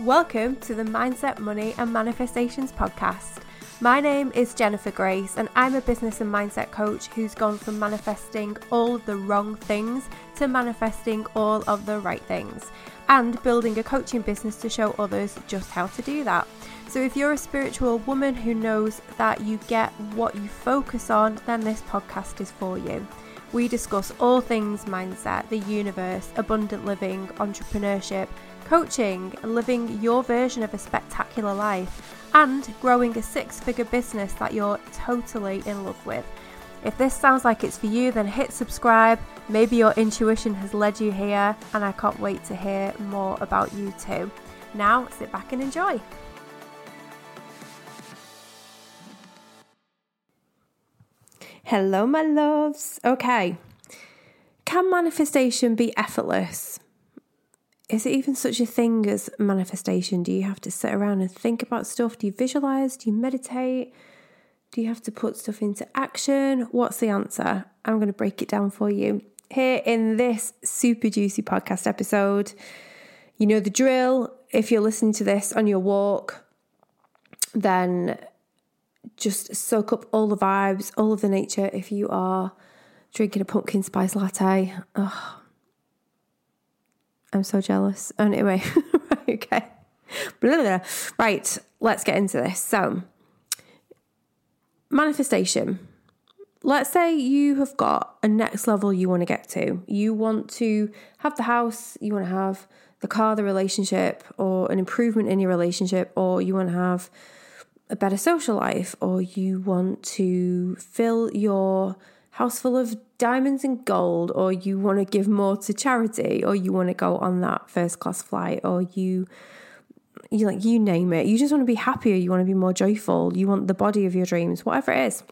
Welcome to the Mindset, Money and Manifestations podcast. My name is Jennifer Grace, and I'm a business and mindset coach who's gone from manifesting all the wrong things to manifesting all of the right things and building a coaching business to show others just how to do that. So, if you're a spiritual woman who knows that you get what you focus on, then this podcast is for you. We discuss all things mindset, the universe, abundant living, entrepreneurship, coaching, living your version of a spectacular life, and growing a six figure business that you're totally in love with. If this sounds like it's for you, then hit subscribe. Maybe your intuition has led you here, and I can't wait to hear more about you too. Now, sit back and enjoy. Hello, my loves. Okay. Can manifestation be effortless? Is it even such a thing as manifestation? Do you have to sit around and think about stuff? Do you visualize? Do you meditate? Do you have to put stuff into action? What's the answer? I'm going to break it down for you here in this super juicy podcast episode. You know the drill. If you're listening to this on your walk, then just soak up all the vibes, all of the nature. If you are drinking a pumpkin spice latte, oh, I'm so jealous. Oh, anyway, okay. Blah, blah, blah. Right, let's get into this. So, manifestation. Let's say you have got a next level you want to get to. You want to have the house, you want to have the car, the relationship, or an improvement in your relationship, or you want to have a better social life, or you want to fill your house full of diamonds and gold, or you want to give more to charity, or you want to go on that first class flight, or you you like you name it. You just want to be happier, you want to be more joyful, you want the body of your dreams, whatever it is.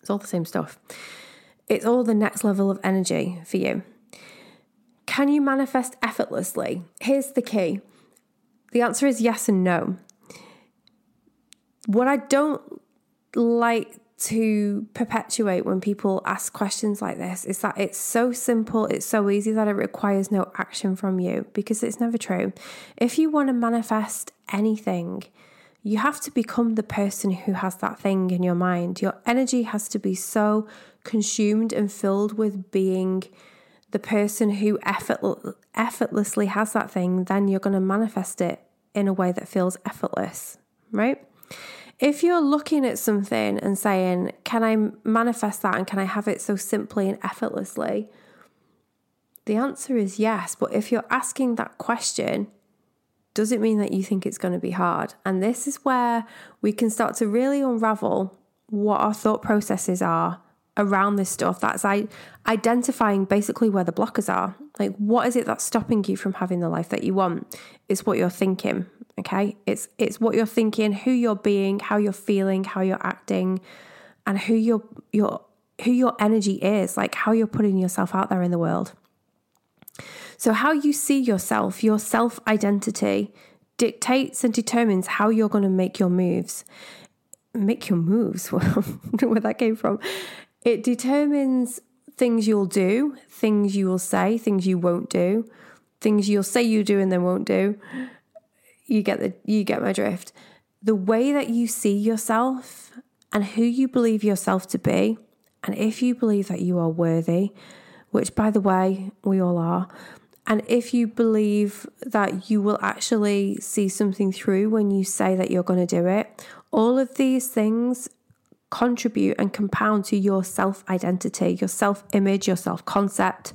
It's all the same stuff. It's all the next level of energy for you. Can you manifest effortlessly? Here's the key. The answer is yes and no. What I don't like to perpetuate when people ask questions like this is that it's so simple, it's so easy that it requires no action from you because it's never true. If you want to manifest anything, you have to become the person who has that thing in your mind. Your energy has to be so consumed and filled with being the person who effort- effortlessly has that thing, then you're going to manifest it in a way that feels effortless, right? If you're looking at something and saying, Can I manifest that and can I have it so simply and effortlessly? The answer is yes. But if you're asking that question, does it mean that you think it's going to be hard? And this is where we can start to really unravel what our thought processes are around this stuff. That's I identifying basically where the blockers are. Like, what is it that's stopping you from having the life that you want? It's what you're thinking. Okay. It's it's what you're thinking, who you're being, how you're feeling, how you're acting, and who your your who your energy is, like how you're putting yourself out there in the world. So how you see yourself, your self-identity dictates and determines how you're going to make your moves. Make your moves. where that came from. It determines things you'll do, things you will say, things you won't do, things you'll say you do and then won't do. You get the you get my drift. The way that you see yourself and who you believe yourself to be, and if you believe that you are worthy, which by the way, we all are, and if you believe that you will actually see something through when you say that you're going to do it, all of these things contribute and compound to your self identity, your self image, your self concept.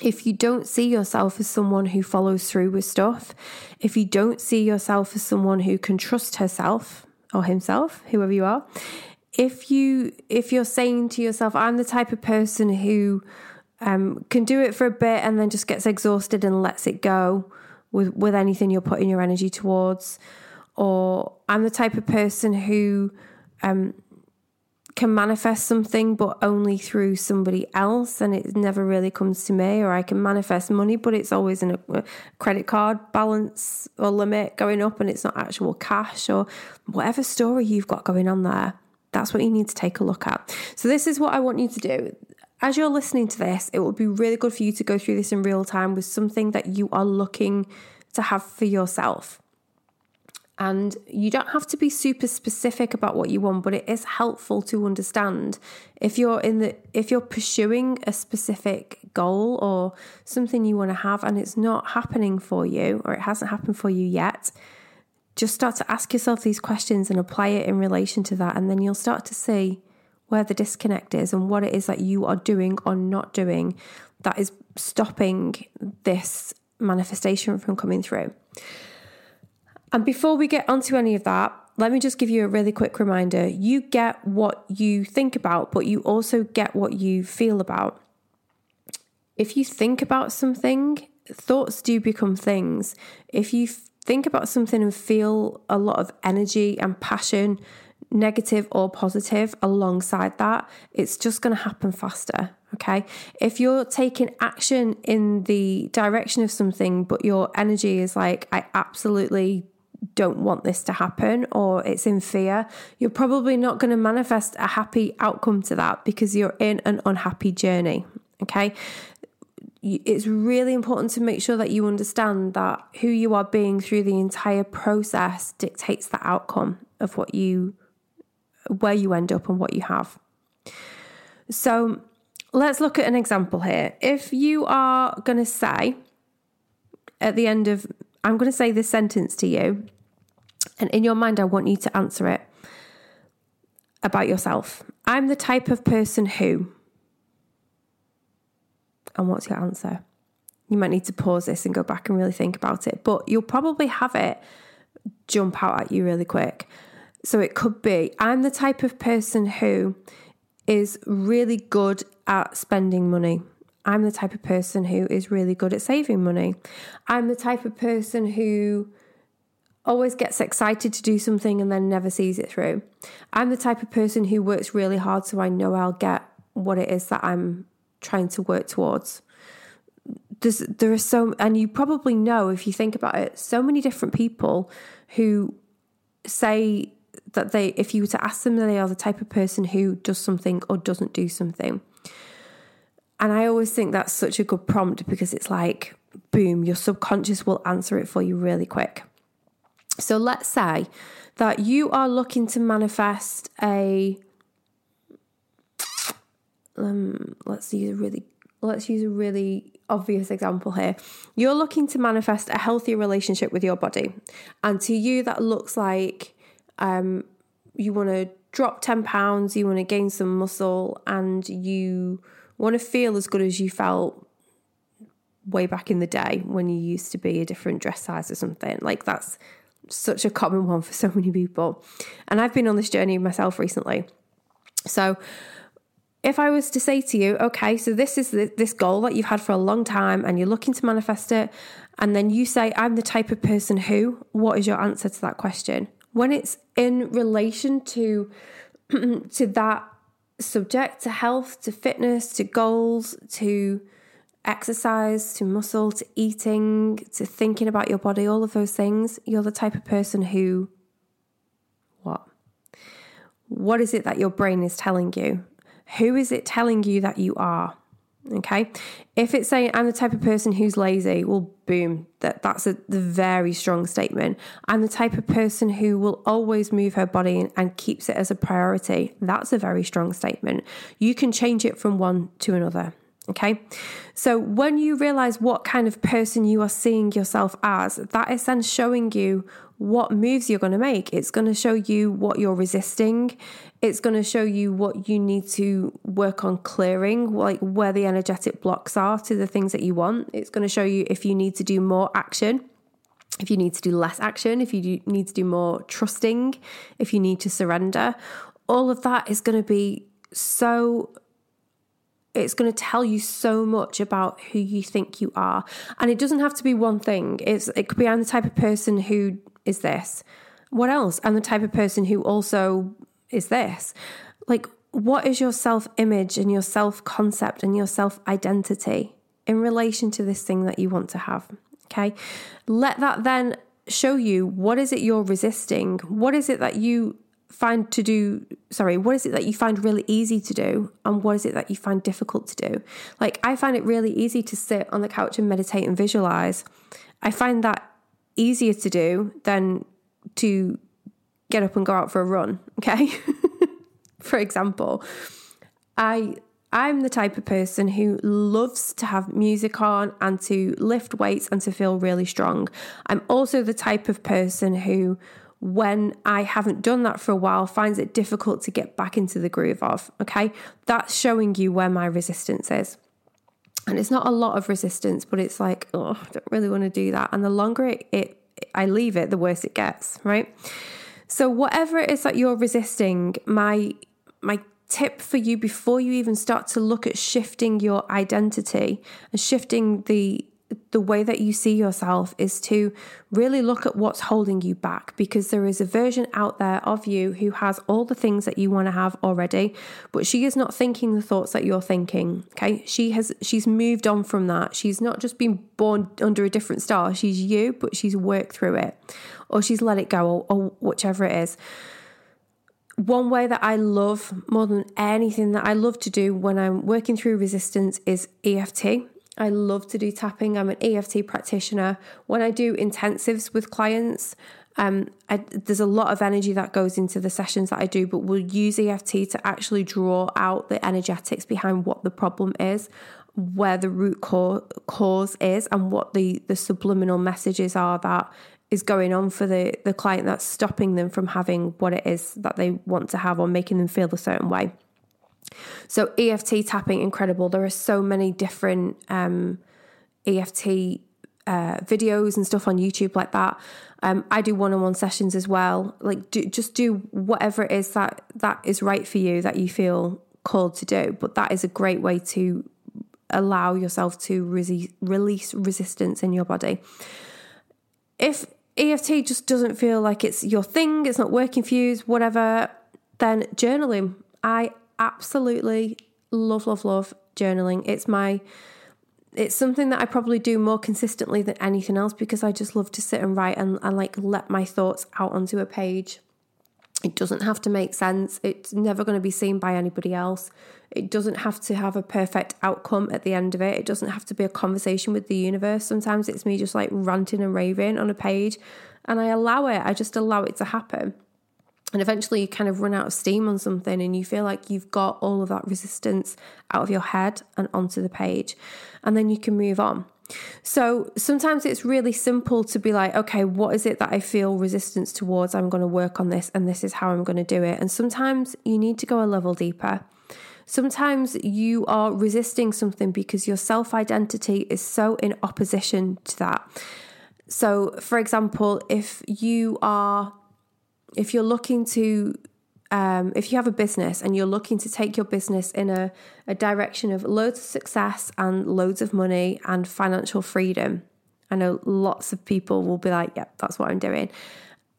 If you don't see yourself as someone who follows through with stuff, if you don't see yourself as someone who can trust herself or himself, whoever you are, if you if you're saying to yourself, I'm the type of person who um, can do it for a bit and then just gets exhausted and lets it go with with anything you're putting your energy towards, or I'm the type of person who um, can manifest something, but only through somebody else, and it never really comes to me. Or I can manifest money, but it's always in a credit card balance or limit going up, and it's not actual cash or whatever story you've got going on there. That's what you need to take a look at. So, this is what I want you to do. As you're listening to this, it would be really good for you to go through this in real time with something that you are looking to have for yourself. And you don't have to be super specific about what you want, but it is helpful to understand if you're in the if you're pursuing a specific goal or something you want to have and it's not happening for you or it hasn't happened for you yet, just start to ask yourself these questions and apply it in relation to that and then you'll start to see where the disconnect is and what it is that you are doing or not doing that is stopping this manifestation from coming through. And before we get onto any of that, let me just give you a really quick reminder. You get what you think about, but you also get what you feel about. If you think about something, thoughts do become things. If you think about something and feel a lot of energy and passion, negative or positive, alongside that, it's just going to happen faster. Okay. If you're taking action in the direction of something, but your energy is like, I absolutely don't want this to happen or it's in fear, you're probably not going to manifest a happy outcome to that because you're in an unhappy journey. Okay. It's really important to make sure that you understand that who you are being through the entire process dictates the outcome of what you, where you end up and what you have. So let's look at an example here. If you are going to say at the end of I'm going to say this sentence to you, and in your mind, I want you to answer it about yourself. I'm the type of person who. And what's your answer? You might need to pause this and go back and really think about it, but you'll probably have it jump out at you really quick. So it could be I'm the type of person who is really good at spending money. I'm the type of person who is really good at saving money. I'm the type of person who always gets excited to do something and then never sees it through. I'm the type of person who works really hard so I know I'll get what it is that I'm trying to work towards. There's, there are so, and you probably know if you think about it, so many different people who say that they, if you were to ask them, they are the type of person who does something or doesn't do something. And I always think that's such a good prompt because it's like, boom, your subconscious will answer it for you really quick. So let's say that you are looking to manifest a um, let's use a really let's use a really obvious example here. You're looking to manifest a healthy relationship with your body. And to you that looks like um, you want to drop 10 pounds, you want to gain some muscle and you want to feel as good as you felt way back in the day when you used to be a different dress size or something. Like that's such a common one for so many people. And I've been on this journey myself recently. So if I was to say to you, okay, so this is the, this goal that you've had for a long time and you're looking to manifest it, and then you say, I'm the type of person who, what is your answer to that question? When it's in relation to to that subject to health, to fitness, to goals, to exercise, to muscle, to eating, to thinking about your body, all of those things, you're the type of person who, what? What is it that your brain is telling you? Who is it telling you that you are? Okay. If it's saying I'm the type of person who's lazy, well, boom, that, that's a very strong statement. I'm the type of person who will always move her body and keeps it as a priority. That's a very strong statement. You can change it from one to another. Okay. So when you realize what kind of person you are seeing yourself as, that is then showing you what moves you're going to make. It's going to show you what you're resisting. It's going to show you what you need to work on clearing, like where the energetic blocks are to the things that you want. It's going to show you if you need to do more action, if you need to do less action, if you need to do more trusting, if you need to surrender. All of that is going to be so it's going to tell you so much about who you think you are and it doesn't have to be one thing it's it could be i'm the type of person who is this? What else? I'm the type of person who also is this. Like what is your self image and your self concept and your self identity in relation to this thing that you want to have? Okay? Let that then show you what is it you're resisting? What is it that you find to do sorry what is it that you find really easy to do and what is it that you find difficult to do? Like i find it really easy to sit on the couch and meditate and visualize. I find that easier to do than to get up and go out for a run, okay? for example, I I'm the type of person who loves to have music on and to lift weights and to feel really strong. I'm also the type of person who when I haven't done that for a while finds it difficult to get back into the groove of, okay? That's showing you where my resistance is. And it's not a lot of resistance, but it's like, oh, I don't really want to do that. And the longer it, it I leave it, the worse it gets, right? So whatever it is that you're resisting, my my tip for you before you even start to look at shifting your identity and shifting the the way that you see yourself is to really look at what's holding you back because there is a version out there of you who has all the things that you want to have already but she is not thinking the thoughts that you're thinking okay? She has she's moved on from that. She's not just been born under a different star. She's you but she's worked through it or she's let it go or, or whichever it is. One way that I love more than anything that I love to do when I'm working through resistance is EFT. I love to do tapping. I'm an EFT practitioner. When I do intensives with clients, um, I, there's a lot of energy that goes into the sessions that I do, but we'll use EFT to actually draw out the energetics behind what the problem is, where the root cause is, and what the, the subliminal messages are that is going on for the, the client that's stopping them from having what it is that they want to have or making them feel a certain way. So EFT tapping, incredible. There are so many different um, EFT uh, videos and stuff on YouTube like that. Um, I do one-on-one sessions as well. Like, do, just do whatever it is that that is right for you that you feel called to do. But that is a great way to allow yourself to resi- release resistance in your body. If EFT just doesn't feel like it's your thing, it's not working for you, whatever, then journaling. I absolutely love, love, love journaling. It's my it's something that I probably do more consistently than anything else because I just love to sit and write and, and like let my thoughts out onto a page. It doesn't have to make sense. It's never going to be seen by anybody else. It doesn't have to have a perfect outcome at the end of it. It doesn't have to be a conversation with the universe. Sometimes it's me just like ranting and raving on a page and I allow it. I just allow it to happen. And eventually you kind of run out of steam on something and you feel like you've got all of that resistance out of your head and onto the page. And then you can move on. So sometimes it's really simple to be like, okay, what is it that I feel resistance towards? I'm going to work on this and this is how I'm going to do it. And sometimes you need to go a level deeper. Sometimes you are resisting something because your self identity is so in opposition to that. So, for example, if you are, if you're looking to um, if you have a business and you're looking to take your business in a, a direction of loads of success and loads of money and financial freedom, I know lots of people will be like, yep, that's what I'm doing.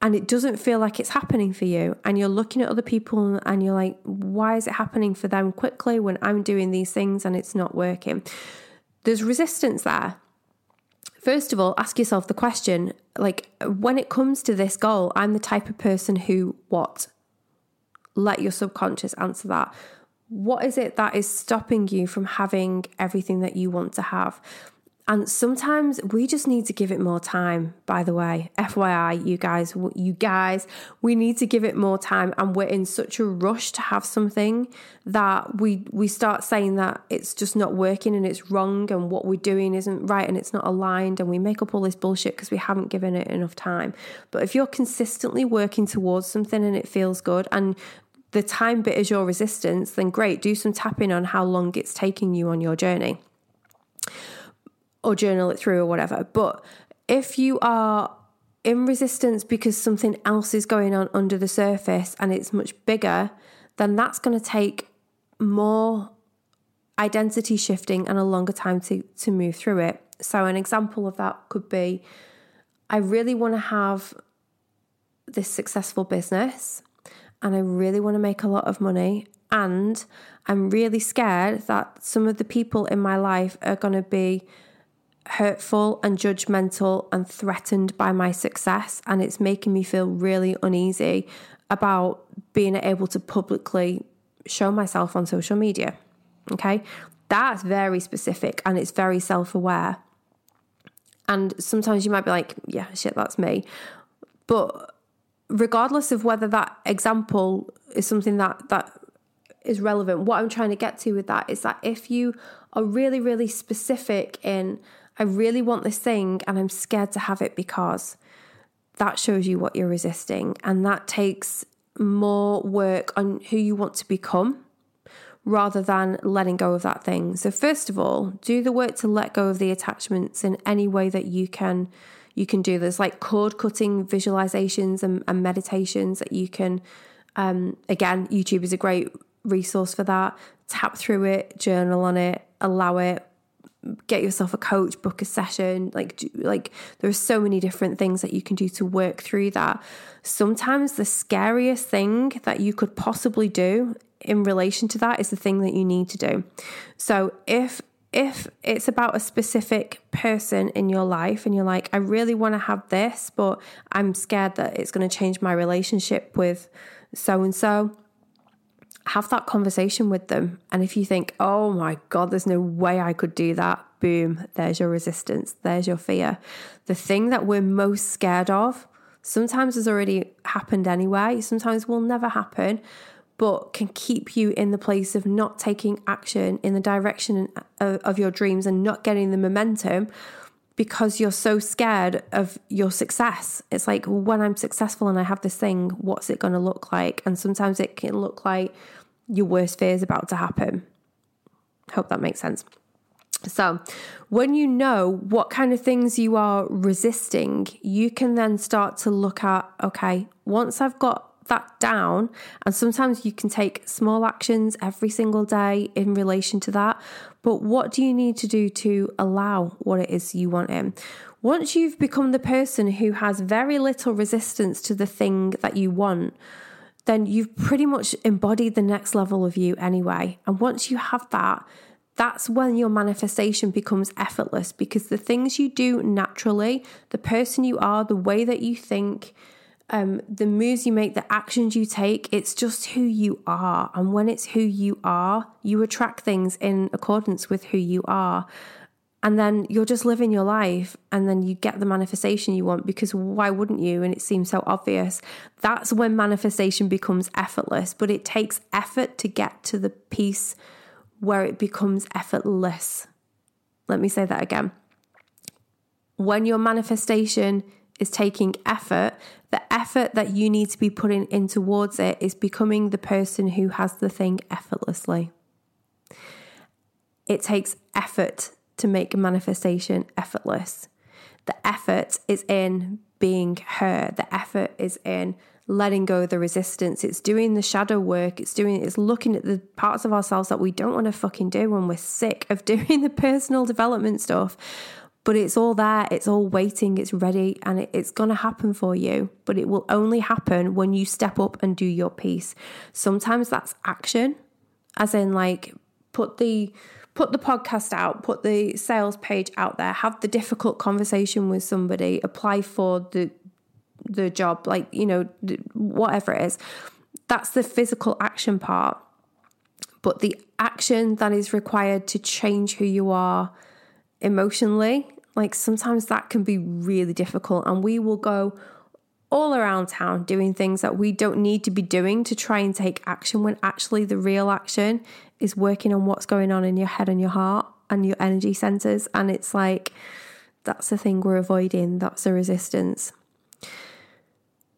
And it doesn't feel like it's happening for you. And you're looking at other people and you're like, why is it happening for them quickly when I'm doing these things and it's not working? There's resistance there. First of all, ask yourself the question like, when it comes to this goal, I'm the type of person who what? let your subconscious answer that. What is it that is stopping you from having everything that you want to have? And sometimes we just need to give it more time, by the way. FYI, you guys, you guys, we need to give it more time. And we're in such a rush to have something that we we start saying that it's just not working and it's wrong and what we're doing isn't right and it's not aligned and we make up all this bullshit because we haven't given it enough time. But if you're consistently working towards something and it feels good and the time bit is your resistance, then great, do some tapping on how long it's taking you on your journey or journal it through or whatever. But if you are in resistance because something else is going on under the surface and it's much bigger, then that's going to take more identity shifting and a longer time to, to move through it. So, an example of that could be I really want to have this successful business and I really want to make a lot of money. And I'm really scared that some of the people in my life are going to be hurtful and judgmental and threatened by my success. And it's making me feel really uneasy about being able to publicly show myself on social media. Okay. That's very specific and it's very self aware. And sometimes you might be like, yeah, shit, that's me. But regardless of whether that example is something that that is relevant, what I'm trying to get to with that is that if you are really, really specific in, I really want this thing and I'm scared to have it because that shows you what you're resisting. And that takes more work on who you want to become rather than letting go of that thing. So first of all, do the work to let go of the attachments in any way that you can you can do. There's like cord cutting visualizations and, and meditations that you can um, again, YouTube is a great resource for that. Tap through it, journal on it, allow it, get yourself a coach, book a session. Like, do, like there are so many different things that you can do to work through that. Sometimes the scariest thing that you could possibly do in relation to that is the thing that you need to do. So if if it's about a specific person in your life and you're like, I really want to have this, but I'm scared that it's going to change my relationship with so and so, have that conversation with them. And if you think, oh my God, there's no way I could do that, boom, there's your resistance, there's your fear. The thing that we're most scared of sometimes has already happened anyway, sometimes will never happen, but can keep you in the place of not taking action in the direction uh, of your dreams and not getting the momentum because you're so scared of your success. It's like when I'm successful and I have this thing, what's it going to look like? And sometimes it can look like your worst fear is about to happen. Hope that makes sense. So, when you know what kind of things you are resisting, you can then start to look at okay, once I've got that down, and sometimes you can take small actions every single day in relation to that. But what do you need to do to allow what it is you want in? Once you've become the person who has very little resistance to the thing that you want, then you've pretty much embodied the next level of you anyway. And once you have that, that's when your manifestation becomes effortless because the things you do naturally, the person you are, the way that you think, um, the moves you make, the actions you take, it's just who you are. And when it's who you are, you attract things in accordance with who you are. And then you're just living your life and then you get the manifestation you want because why wouldn't you? And it seems so obvious. That's when manifestation becomes effortless, but it takes effort to get to the piece where it becomes effortless. Let me say that again. When your manifestation is taking effort, the effort that you need to be putting in towards it is becoming the person who has the thing effortlessly. It takes effort to make manifestation effortless. The effort is in being her, the effort is in letting go the resistance. It's doing the shadow work. It's doing it's looking at the parts of ourselves that we don't want to fucking do when we're sick of doing the personal development stuff. But it's all there, it's all waiting, it's ready, and it, it's going to happen for you. But it will only happen when you step up and do your piece. Sometimes that's action, as in, like, put the put the podcast out, put the sales page out there, have the difficult conversation with somebody, apply for the the job, like you know, whatever it is. That's the physical action part. But the action that is required to change who you are emotionally, like sometimes that can be really difficult, and we will go all around town doing things that we don't need to be doing to try and take action when actually the real action is working on what's going on in your head and your heart and your energy centers. And it's like, that's the thing we're avoiding, that's the resistance.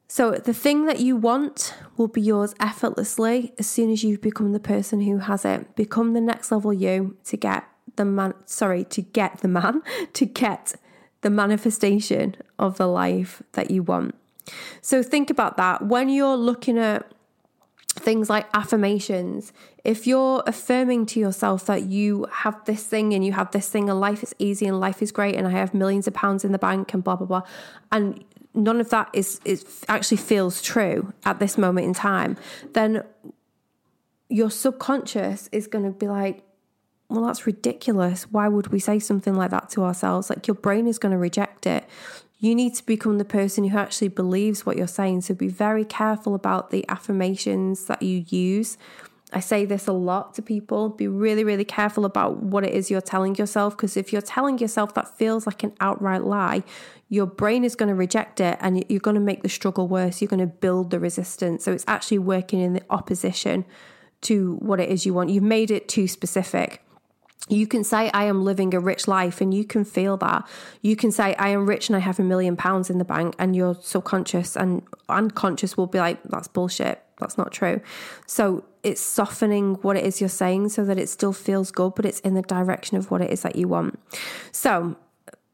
So, the thing that you want will be yours effortlessly as soon as you become the person who has it. Become the next level you to get the man, sorry, to get the man, to get the manifestation of the life that you want. So think about that. When you're looking at things like affirmations, if you're affirming to yourself that you have this thing and you have this thing and life is easy and life is great and I have millions of pounds in the bank and blah blah blah and none of that is is actually feels true at this moment in time, then your subconscious is going to be like well, that's ridiculous. Why would we say something like that to ourselves? Like, your brain is going to reject it. You need to become the person who actually believes what you're saying. So be very careful about the affirmations that you use I say this a lot to people. Be really, really careful about what it is you're telling yourself because if you're telling yourself that feels like an outright lie, your brain is going to reject it and you're going to make the struggle worse. You're going to build the resistance. So it's actually working in the opposition to what it is you want. You've made it too specific. You can say, I am living a rich life, and you can feel that. You can say, I am rich and I have a million pounds in the bank, and your subconscious and unconscious will be like, that's bullshit. That's not true. So it's softening what it is you're saying so that it still feels good, but it's in the direction of what it is that you want. So,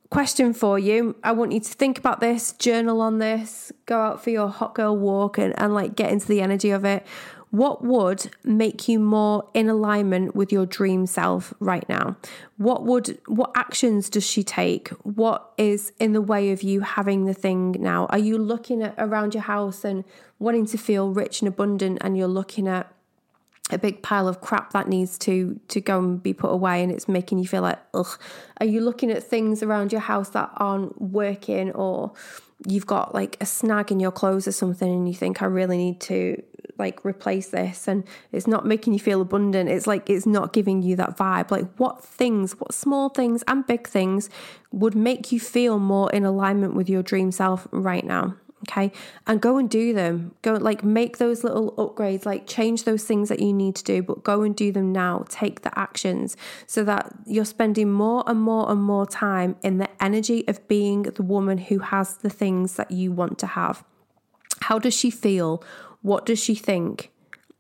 question for you I want you to think about this, journal on this, go out for your hot girl walk, and, and like get into the energy of it. What would make you more in alignment with your dream self right now? What would what actions does she take? What is in the way of you having the thing now? Are you looking at around your house and wanting to feel rich and abundant and you're looking at a big pile of crap that needs to to go and be put away and it's making you feel like ugh are you looking at things around your house that aren't working or you've got like a snag in your clothes or something and you think I really need to like replace this and it's not making you feel abundant. It's like it's not giving you that vibe. Like what things what small things and big things would make you feel more in alignment with your dream self right now okay? And go and do them. Go like make those little upgrades like change those things that you need to do but go and do them now. Take the actions so that you're spending more and more and more time in the energy of being the woman who has the things that you want to have. How does she feel what does she think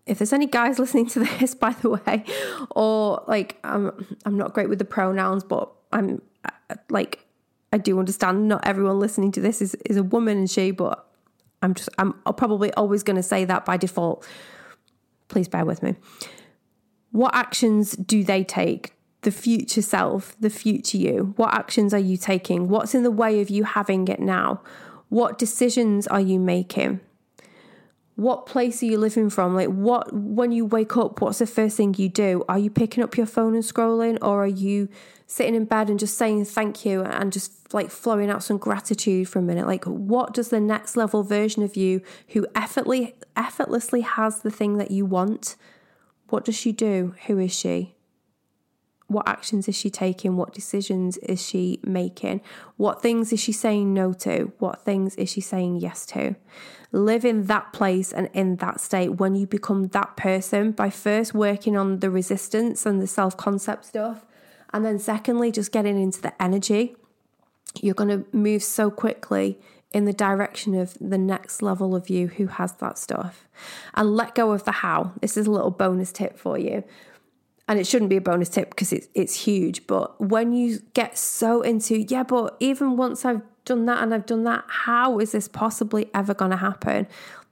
if there's any guys listening to this by the way or like i'm i'm not great with the pronouns but i'm uh, like I do understand not everyone listening to this is, is a woman and she, but I'm just I'm probably always going to say that by default. Please bear with me. What actions do they take? The future self, the future you. What actions are you taking? What's in the way of you having it now? What decisions are you making? What place are you living from? Like, what, when you wake up, what's the first thing you do? Are you picking up your phone and scrolling, or are you sitting in bed and just saying thank you and just like flowing out some gratitude for a minute? Like, what does the next level version of you who effortlessly, effortlessly has the thing that you want, what does she do? Who is she? What actions is she taking? What decisions is she making? What things is she saying no to? What things is she saying yes to? Live in that place and in that state when you become that person by first working on the resistance and the self concept stuff. And then, secondly, just getting into the energy. You're going to move so quickly in the direction of the next level of you who has that stuff. And let go of the how. This is a little bonus tip for you. And it shouldn't be a bonus tip because it's it's huge, but when you get so into yeah, but even once I've done that and I've done that. How is this possibly ever going to happen?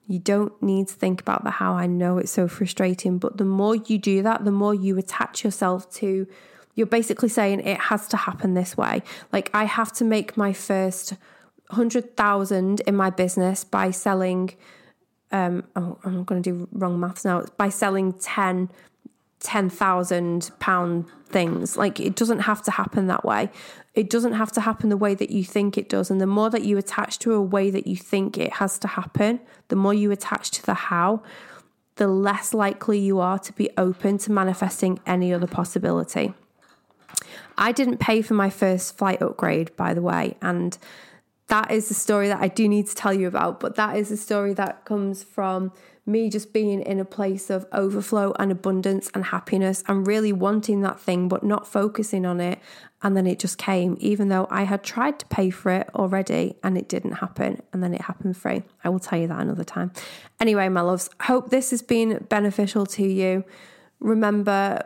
You don't need to think about the how. I know it's so frustrating, but the more you do that, the more you attach yourself to, you're basically saying it has to happen this way. Like, I have to make my first 100,000 in my business by selling, um, oh, I'm going to do wrong maths now, by selling 10 10,000 pound things. Like it doesn't have to happen that way. It doesn't have to happen the way that you think it does. And the more that you attach to a way that you think it has to happen, the more you attach to the how, the less likely you are to be open to manifesting any other possibility. I didn't pay for my first flight upgrade, by the way, and that is the story that I do need to tell you about. But that is the story that comes from me just being in a place of overflow and abundance and happiness and really wanting that thing, but not focusing on it. And then it just came, even though I had tried to pay for it already and it didn't happen. And then it happened free. I will tell you that another time. Anyway, my loves, hope this has been beneficial to you. Remember,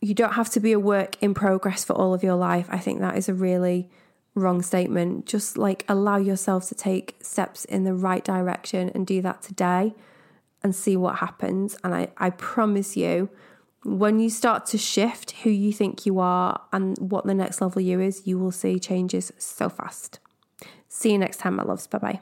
you don't have to be a work in progress for all of your life. I think that is a really wrong statement. Just like allow yourself to take steps in the right direction and do that today and see what happens. And I, I promise you, when you start to shift who you think you are and what the next level you is, you will see changes so fast. See you next time, my loves. Bye bye.